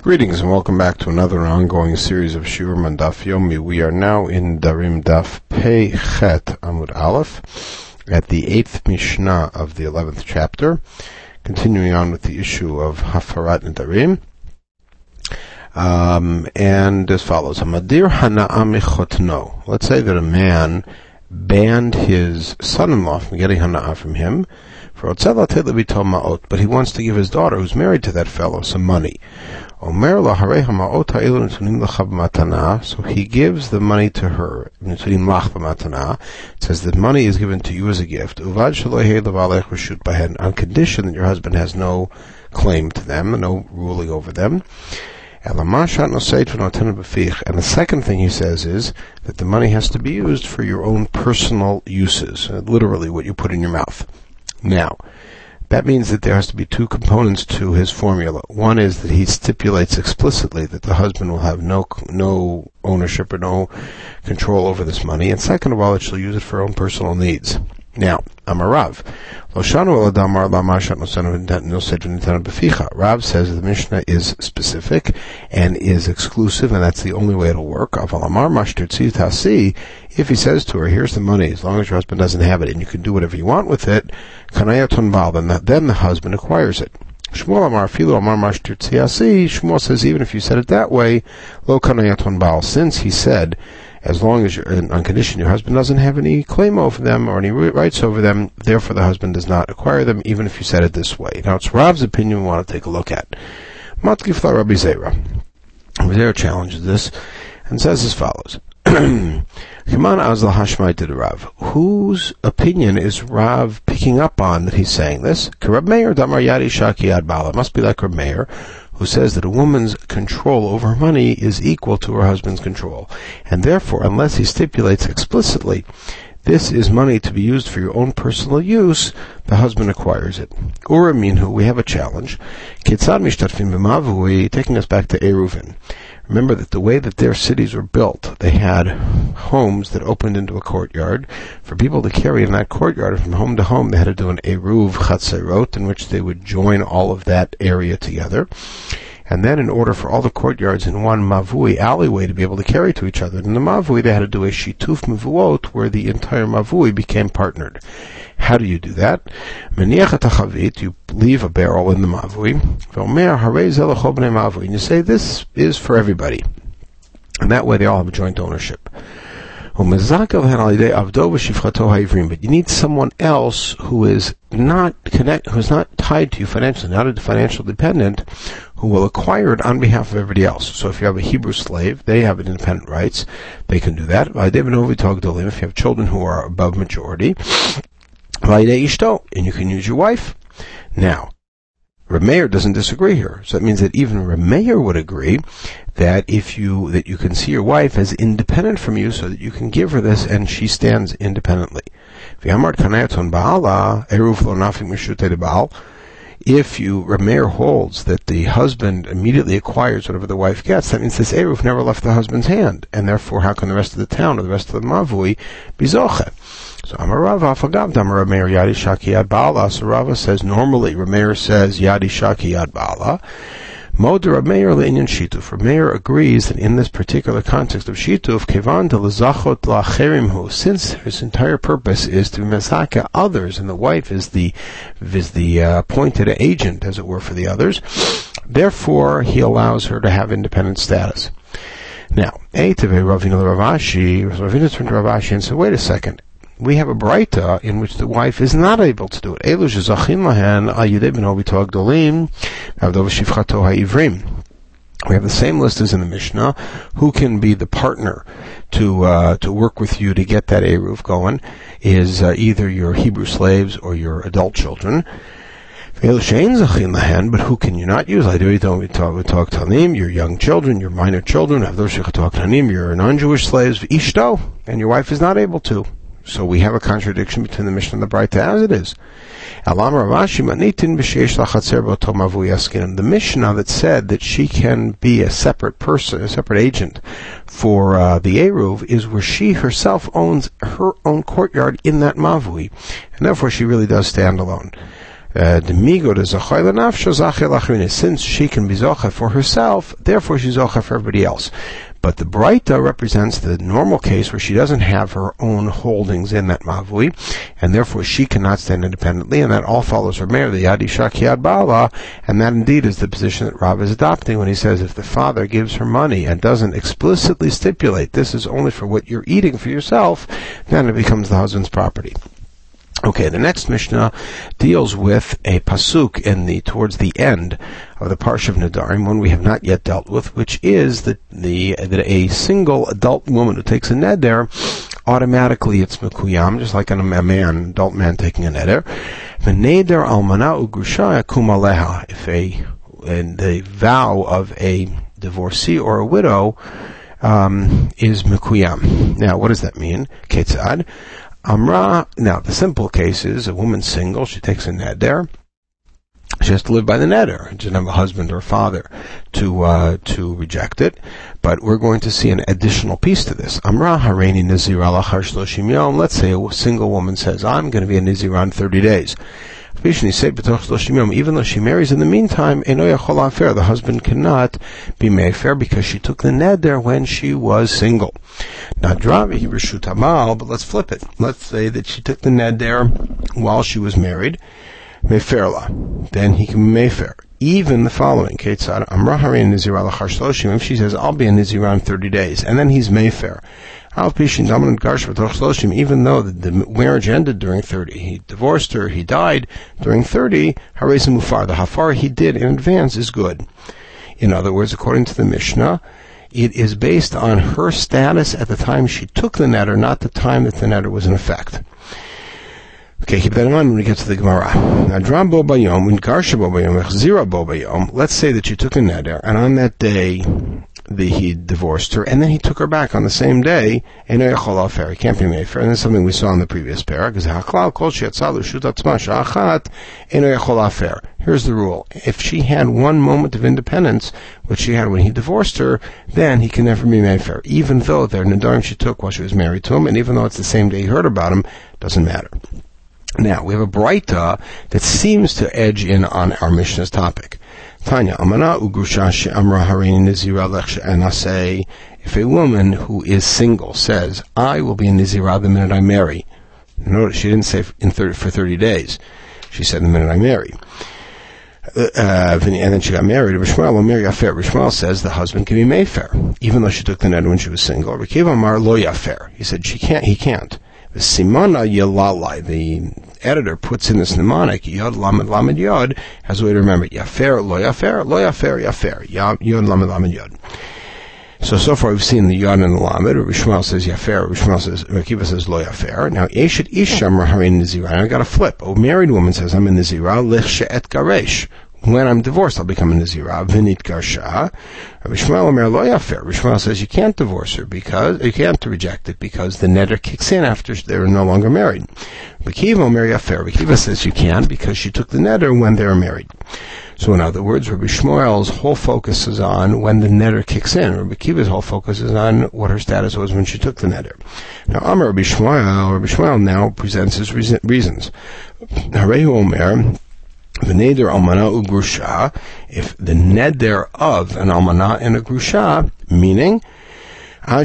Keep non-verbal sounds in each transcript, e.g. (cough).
Greetings and welcome back to another ongoing series of Shiur Mandaf Yomi. We are now in Darim Daf Pei Chet Amud Aleph at the eighth Mishnah of the eleventh chapter, continuing on with the issue of Hafarat and Darim. Um, and as follows: Hamadir Hana'ah Let's say that a man banned his son-in-law from getting Hana'ah from him. But he wants to give his daughter, who's married to that fellow, some money. So he gives the money to her. It says that money is given to you as a gift. On condition that your husband has no claim to them, no ruling over them. And the second thing he says is that the money has to be used for your own personal uses, literally what you put in your mouth. Now, that means that there has to be two components to his formula. One is that he stipulates explicitly that the husband will have no no ownership or no control over this money, and second of all, that she'll use it for her own personal needs. Now, Amarav. Rav says the Mishnah is specific and is exclusive, and that's the only way it'll work. If he says to her, here's the money, as long as your husband doesn't have it, and you can do whatever you want with it, then the husband acquires it. Shmuel Amar Filo Amar Shmuel says even if you said it that way, lo kanayaton baal. Since he said as long as you're on condition your husband doesn't have any claim over them or any rights over them, therefore the husband does not acquire them, even if you said it this way. Now it's Rav's opinion we want to take a look at. Matkifla Rabbi Zera. Zera challenges this and says as follows. (clears throat) Rav. Whose opinion is Rav picking up on that he's saying this? Rab Meir Damar Yadi Shaki Bala. Must be like Rab Meir, who says that a woman's control over money is equal to her husband's control. And therefore, unless he stipulates explicitly, this is money to be used for your own personal use, the husband acquires it. Ura Minhu, we have a challenge. Kitzad Mishtatfim B'mavui, taking us back to Eruvin. Remember that the way that their cities were built, they had homes that opened into a courtyard. For people to carry in that courtyard from home to home, they had to do an eruv chatzerot, in which they would join all of that area together. And then in order for all the courtyards in one mavui alleyway to be able to carry to each other, in the mavui they had to do a shituf mavuot where the entire mavui became partnered. How do you do that? You leave a barrel in the mavui, and you say this is for everybody. And that way they all have joint ownership. But you need someone else who is not connect, who is not tied to you financially, not a financial dependent, who will acquire it on behalf of everybody else. So if you have a Hebrew slave, they have independent rights. They can do that. If you have children who are above majority, and you can use your wife. Now, Rameir doesn't disagree here. So that means that even Rameir would agree that if you, that you can see your wife as independent from you so that you can give her this and she stands independently. If you, Rameir holds that the husband immediately acquires whatever the wife gets, that means this Eruv never left the husband's hand, and therefore how can the rest of the town or the rest of the Mavui be Zoche? So Amarava Afagav Damar Yadi Shaki Bala. So Rava says normally Rameir says Yadi Shaki Yad Bala. Moder Rameir Leinian Shituf. Rameir agrees that in this particular context of Shituf, Kevan de Lazachot Lacherimhu, since his entire purpose is to Mesaka others, and the wife is the is the uh, appointed agent, as it were, for the others. Therefore, he allows her to have independent status. Now, Eitave Ravina Ravashi, Ravina turned to Ravashi and said, wait a second we have a Breita in which the wife is not able to do it. We have the same list as in the Mishnah. Who can be the partner to uh, to work with you to get that eruv going? Is uh, either your Hebrew slaves or your adult children. But who can you not use? I do talk tanim, your young children, your minor children, your non-Jewish slaves, ishto, and your wife is not able to. So we have a contradiction between the Mishnah and the Breita as it is. The Mishnah that said that she can be a separate person, a separate agent for uh, the Eruv, is where she herself owns her own courtyard in that Mavui, and therefore she really does stand alone. Uh, since she can be zocha for herself, therefore she's zocha for everybody else. But the Breita represents the normal case where she doesn't have her own holdings in that Mavui, and therefore she cannot stand independently, and that all follows her mayor, the Yadi Shakiad Bala, and that indeed is the position that Rav is adopting when he says if the father gives her money and doesn't explicitly stipulate this is only for what you're eating for yourself, then it becomes the husband's property. Okay, the next Mishnah deals with a pasuk in the towards the end of the Parsha of Nadarim, one we have not yet dealt with, which is that the that a single adult woman who takes a neder automatically it's mekuyam, just like a man, adult man taking a neder. The neder almana ugrusha aleha. If a and the vow of a divorcee or a widow um, is mekuyam. Now, what does that mean? Ketzad. Amra, now the simple case is a woman single, she takes a neder. She has to live by the neder. She doesn't have a husband or a father to uh, to reject it. But we're going to see an additional piece to this. Amra hareini nizira lachar shloshim yom. Let's say a single woman says, "I'm going to be a nizira in 30 days." Even though she marries in the meantime, the husband cannot be mefer because she took the neder when she was single. Not drami amal, but let's flip it. Let's say that she took the neder while she was married, meferla. Then he can be mefer. Even the following, Ketzad, Amrahari Nizira if she says, I'll be in Nizira in 30 days, and then he's mefer even though the, marriage ended during 30, he divorced her, he died during 30, Harezim Mufar, the Hafar he did in advance is good. In other words, according to the Mishnah, it is based on her status at the time she took the neder, not the time that the neder was in effect. Okay, keep that in mind when we get to the Gemara. Now, bo bayom, when Garsha bo bayom, bo bayom, let's say that you took a neder, and on that day, the, he divorced her, and then he took her back on the same day. And he can't be mefer. And that's something we saw in the previous parak. Here's the rule: if she had one moment of independence, which she had when he divorced her, then he can never be mefer, even though they're nadarim she took while she was married to him, and even though it's the same day he heard about him, doesn't matter. Now we have a Breita that seems to edge in on our Mishnah's topic. Tanya Amana Ugrusha Amra Harini Nizira and I say, if a woman who is single says, I will be a Nizira the minute I marry. Notice she didn't say in 30, for 30 days. She said the minute I marry. Uh, uh and then she got married. Rishmael will marry Yafer. Rishmael says the husband can be mefer, even though she took the net when she was single. Rekiva Amar lo Yafer. He said she can't. He can't. Simana yalalai, the editor puts in this mnemonic, yod lamed lamed yod, as a way to remember, yafer lo yafer, lo yafer yafer, yod lamed lamed yod. So, so far we've seen the yod and the lamed. Rabbi Yishmael says yafer, Rabbi Yishmael says, Rakiva says lo yafer. Now, eshet isham raharin nizira. I got a flip. A married woman says, I'm in nizira, lich et garesh when I'm divorced, I'll become a Nazira. Vinit Garsha. Rabbi Yishmael Omer Lo Yafer. Rabbi Yishmael says you can't divorce her because, you can't reject it because the neder kicks in after they're no longer married. Rabbi Kiva Omer Yafer. Rabbi Kiva says you can because she took the neder when they were married. So in other words, Rabbi Yishmael's whole focus is on when the neder kicks in. Rabbi Kiva's whole focus is on what her status was when she took the neder. Now, Amar Rabbi Yishmael, Rabbi Yishmael now presents his reasons. Harehu Omer, the neder almana ugrusha, if the neder of an almana and a grusha, meaning it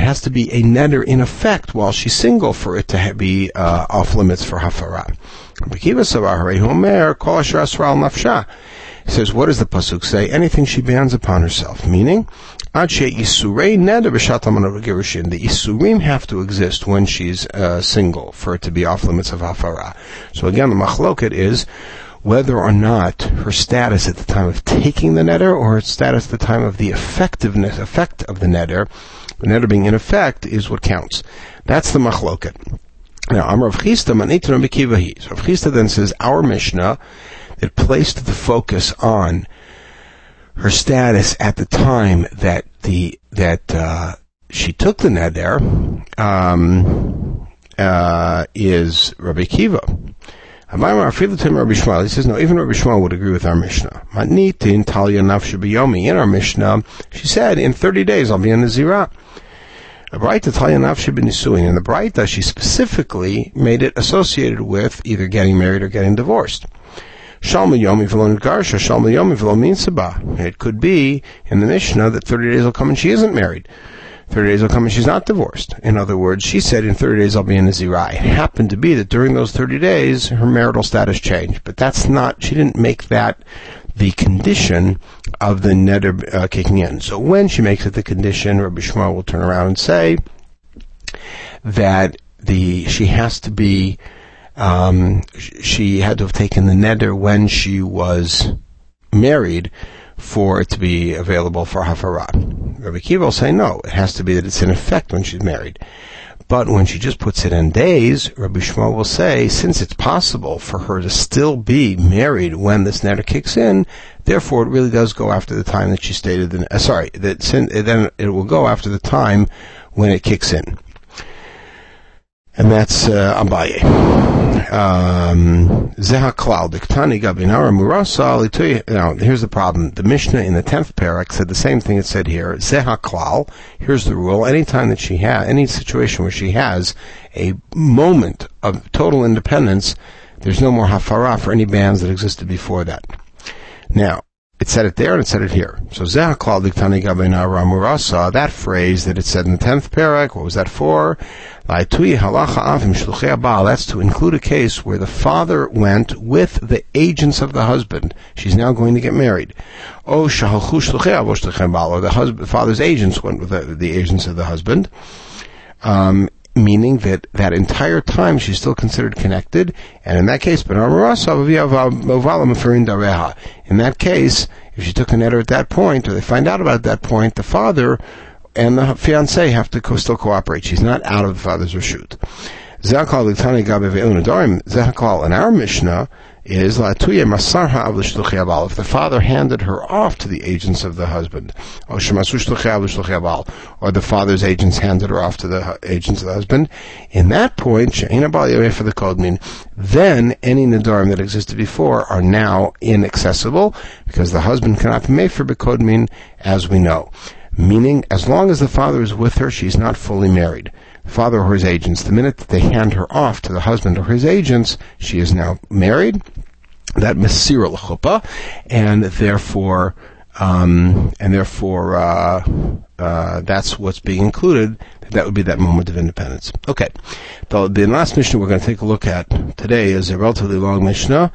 has to be a neder in effect while she's single for it to be uh, off limits for hafara. He says, what does the pasuk say? Anything she bans upon herself, meaning the isurim have to exist when she's uh, single for it to be off limits of hafara. So again, the machloket is whether or not her status at the time of taking the neder or her status at the time of the effectiveness effect of the neder, the neder being in effect, is what counts. That's the machloket. Now, Amar Rav Chisda Manitran Bekivahi. So Rav Chisda then says our Mishnah that placed the focus on her status at the time that the that uh, she took the neder um, uh, is Rabbi Kiva. He says, no, even Rabbi Yishmael would agree with our Mishnah. In our Mishnah, she said, in 30 days I'll be in the Zirah. Braita Talyanavshi Benisuin. In the Braita, she specifically made it associated with either getting married or getting divorced. Shalma Yomi V'lo Garsha, Shalma Yomi V'lo Minsaba. It could be in the Mishnah that 30 days will come and she isn't married. 30 days will come and she's not divorced. In other words, she said in 30 days I'll be in a Zirai. It happened to be that during those 30 days her marital status changed. But that's not, she didn't make that the condition of the neder uh, kicking in. So when she makes it the condition, Rabbi Yishmael will turn around and say that the she has to be um, she had to have taken the neder when she was married for it to be available for hafara. Rabbi Kiva will say no, it has to be that it's in effect when she's married. But when she just puts it in days, Rabbi Yishmael will say, since it's possible for her to still be married when this neder kicks in, therefore it really does go after the time that she stated. uh, sorry, that then it will go after the time when it kicks in and that's uh, Abaye. Um, Zehaklal diktani gabinara murasa Now, here's the problem. The Mishnah in the tenth parak said the same thing it said here. Zehaklal. Here's the rule. Anytime that she has any situation where she has a moment of total independence, there's no more hafara for any bands that existed before that. Now, it said it there and it said it here. So Zehaklal diktani that phrase that it said in the tenth parak, what was that for? That's to include a case where the father went with the agents of the husband. She's now going to get married. Oh, Shaha Khushluchheibal, or the husband, father's agents went with the, the agents of the husband. Um, meaning that that entire time she's still considered connected, and in that case, in that case, if she took a neder at that point, or they find out about that point, the father and the fiance have to co- still cooperate. She's not out of the father's reshut. Zakal in our Mishnah is Latuya Masarha Av L'Shluchi If the father handed her off to the agents of the husband, or the father's agents handed her off to the agents of the husband, in that point, for the kodmin, then any nadarim that existed before are now inaccessible because the husband cannot be made for bekodmin, as we know. Meaning, as long as the father is with her, she's not fully married father or his agents. The minute that they hand her off to the husband or his agents, she is now married. That mesira l'chuppah, and therefore, um, and therefore, uh, uh, that's what's being included. That would be that moment of independence. Okay. The, the last Mishnah we're going to take a look at today is a relatively long Mishnah,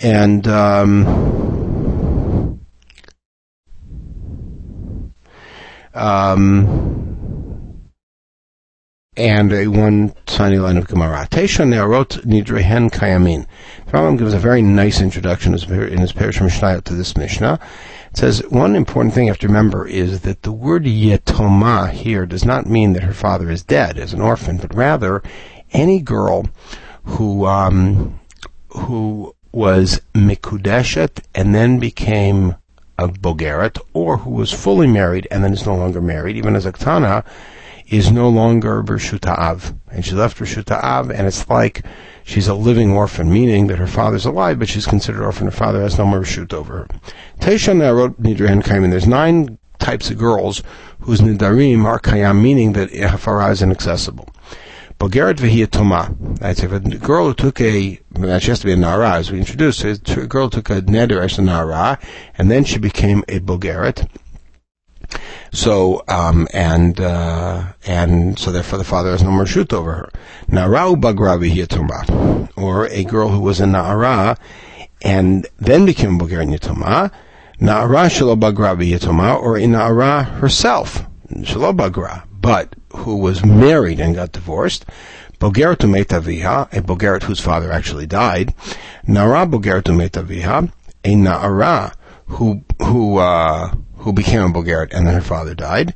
and um, um, and a one tiny line of Gemara. Tesha Ne'arot Nidrehen Kayamin. The Rambam gives a very nice introduction in his Perush Mishnah to this Mishnah. It says, one important thing you have to remember is that the word Yetoma here does not mean that her father is dead as an orphan, but rather any girl who, um, who was Mikudeshet and then became a Bogeret, or who was fully married and then is no longer married, even as a Ktana, is no longer Av. And she left Av, and it's like she's a living orphan, meaning that her father's alive, but she's considered orphan. Her father has no more Reshut over her. Teisha Narot Nidran Kaimin. There's nine types of girls whose Nidarim are Kayam, meaning that Hafara is inaccessible. Bogeret Toma. That's if a girl who took a, she has to be a Nara, as we introduced, a girl took a Neder as a Nara, and then she became a Bogeret. So, um, and, uh, and so therefore the father has no more shoot over her. Narau bagravi yatuma, or a girl who was a na'ara, and then became a Bulgarian yatuma, na'ara shalo bagravi or a na'ara herself, shalo bagra, but who was married and got divorced, Bogeret Metaviha, a Bogeret whose father actually died, Nara Bulgarit Metaviha, a Na'ara who, who, uh, who became a Bulgarian, and then her father died.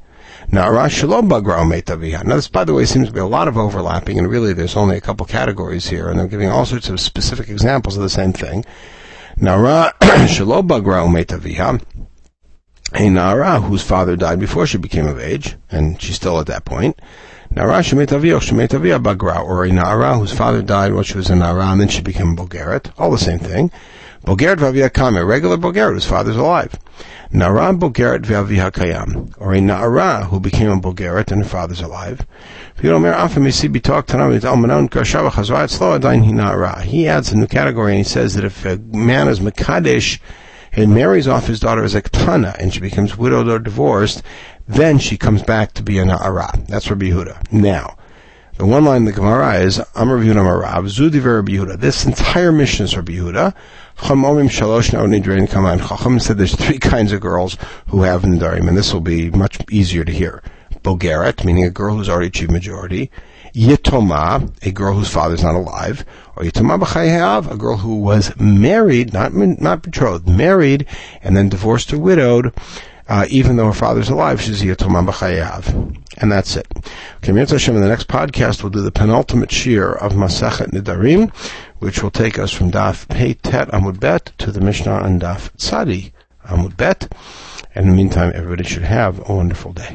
Now, Shalom Bagrao Metaviha. Now, this, by the way, seems to be a lot of overlapping, and really there's only a couple categories here, and they're giving all sorts of specific examples of the same thing. Nara (coughs) Shalom Bagrao Metaviha. A Nara whose father died before she became of age, and she's still at that point. Nara Shemetavia Shemetavia Bagra, or a Nara whose father died while she was a Nara, and then she became a Bogeret. All the same thing. Bogeret v'avia a regular Bogeret whose father's alive. Nara Bogeret v'avia kayam, or a Nara who became a Bogeret and her father's alive. He adds a new category and he says that if a man is Makadesh and marries off his daughter as a Ktana and she becomes widowed or divorced, then she comes back to be a Na'ara. That's Rabbi Yehuda. Now, the one line in the Gemara is Amar Yehuda Marav Zudi Rabbi Yehuda. This entire mission is Rabbi Yehuda. Chachamim Shalosh Nidrein Kaman. Chacham said there's three (laughs) kinds of girls who have Nidarim, and this will be much easier to hear. Bogeret, meaning a girl who's already achieved majority. Yitoma, a girl whose father's not alive. Or Yitoma B'chayav, a girl who was married, not, not betrothed, married, and then divorced or widowed. Uh, even though her father's alive, she's Yitoma B'chayav. And that's it. Okay, Mir Hashem, in the next podcast, we'll do the penultimate shiur of Masachet Nidarim, which will take us from Daf Pei Tet Amud Bet to the Mishnah on Daf Tzadi Amud Bet. And in the meantime, everybody should have a wonderful day.